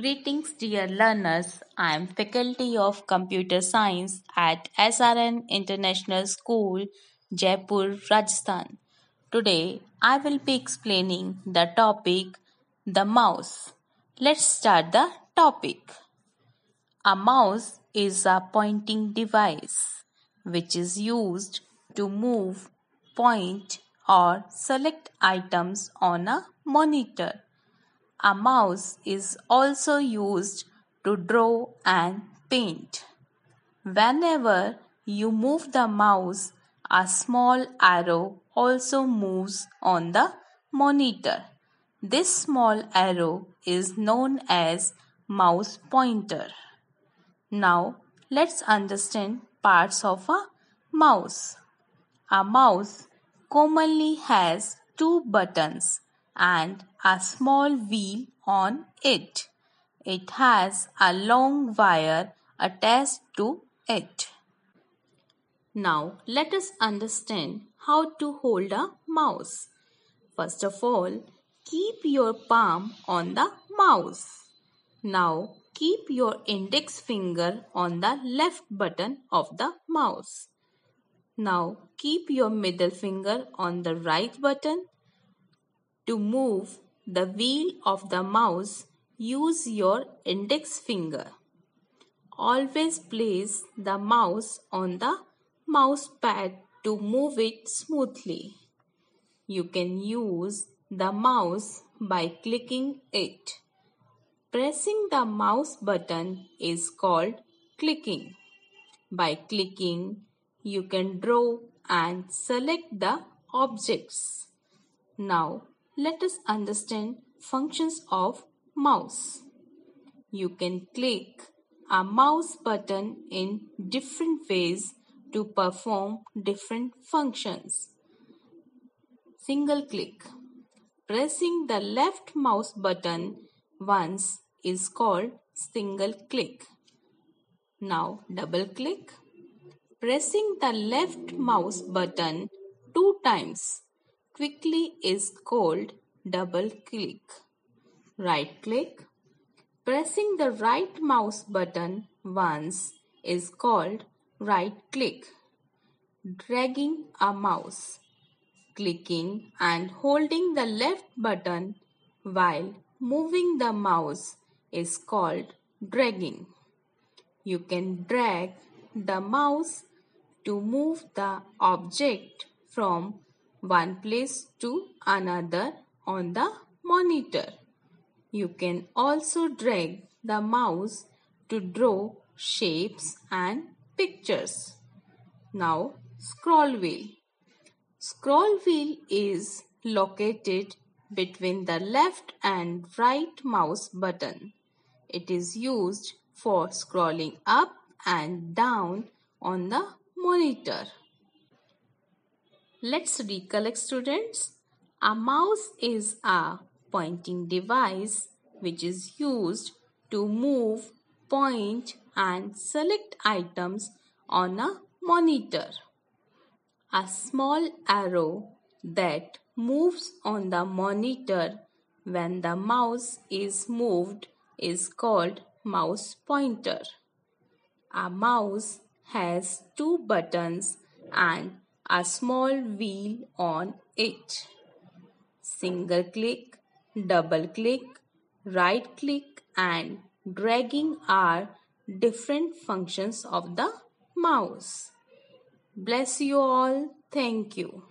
Greetings, dear learners. I am Faculty of Computer Science at SRN International School, Jaipur, Rajasthan. Today, I will be explaining the topic the mouse. Let's start the topic. A mouse is a pointing device which is used to move, point, or select items on a monitor. A mouse is also used to draw and paint. Whenever you move the mouse, a small arrow also moves on the monitor. This small arrow is known as mouse pointer. Now let's understand parts of a mouse. A mouse commonly has two buttons and a small wheel on it. It has a long wire attached to it. Now let us understand how to hold a mouse. First of all, keep your palm on the mouse. Now keep your index finger on the left button of the mouse. Now keep your middle finger on the right button to move the wheel of the mouse, use your index finger. Always place the mouse on the mouse pad to move it smoothly. You can use the mouse by clicking it. Pressing the mouse button is called clicking. By clicking, you can draw and select the objects. Now, let us understand functions of mouse. You can click a mouse button in different ways to perform different functions. Single click. Pressing the left mouse button once is called single click. Now double click. Pressing the left mouse button two times quickly is called double click. Right click. Pressing the right mouse button once is called right click. Dragging a mouse. Clicking and holding the left button while moving the mouse is called dragging. You can drag the mouse to move the object from one place to another on the monitor. You can also drag the mouse to draw shapes and pictures. Now scroll wheel. Scroll wheel is located between the left and right mouse button. It is used for scrolling up and down on the monitor. Let's recollect students. A mouse is a pointing device which is used to move, point and select items on a monitor. A small arrow that moves on the monitor when the mouse is moved is called mouse pointer. A mouse has two buttons and a small wheel on it. Single click, double click, right click and dragging are different functions of the mouse. Bless you all. Thank you.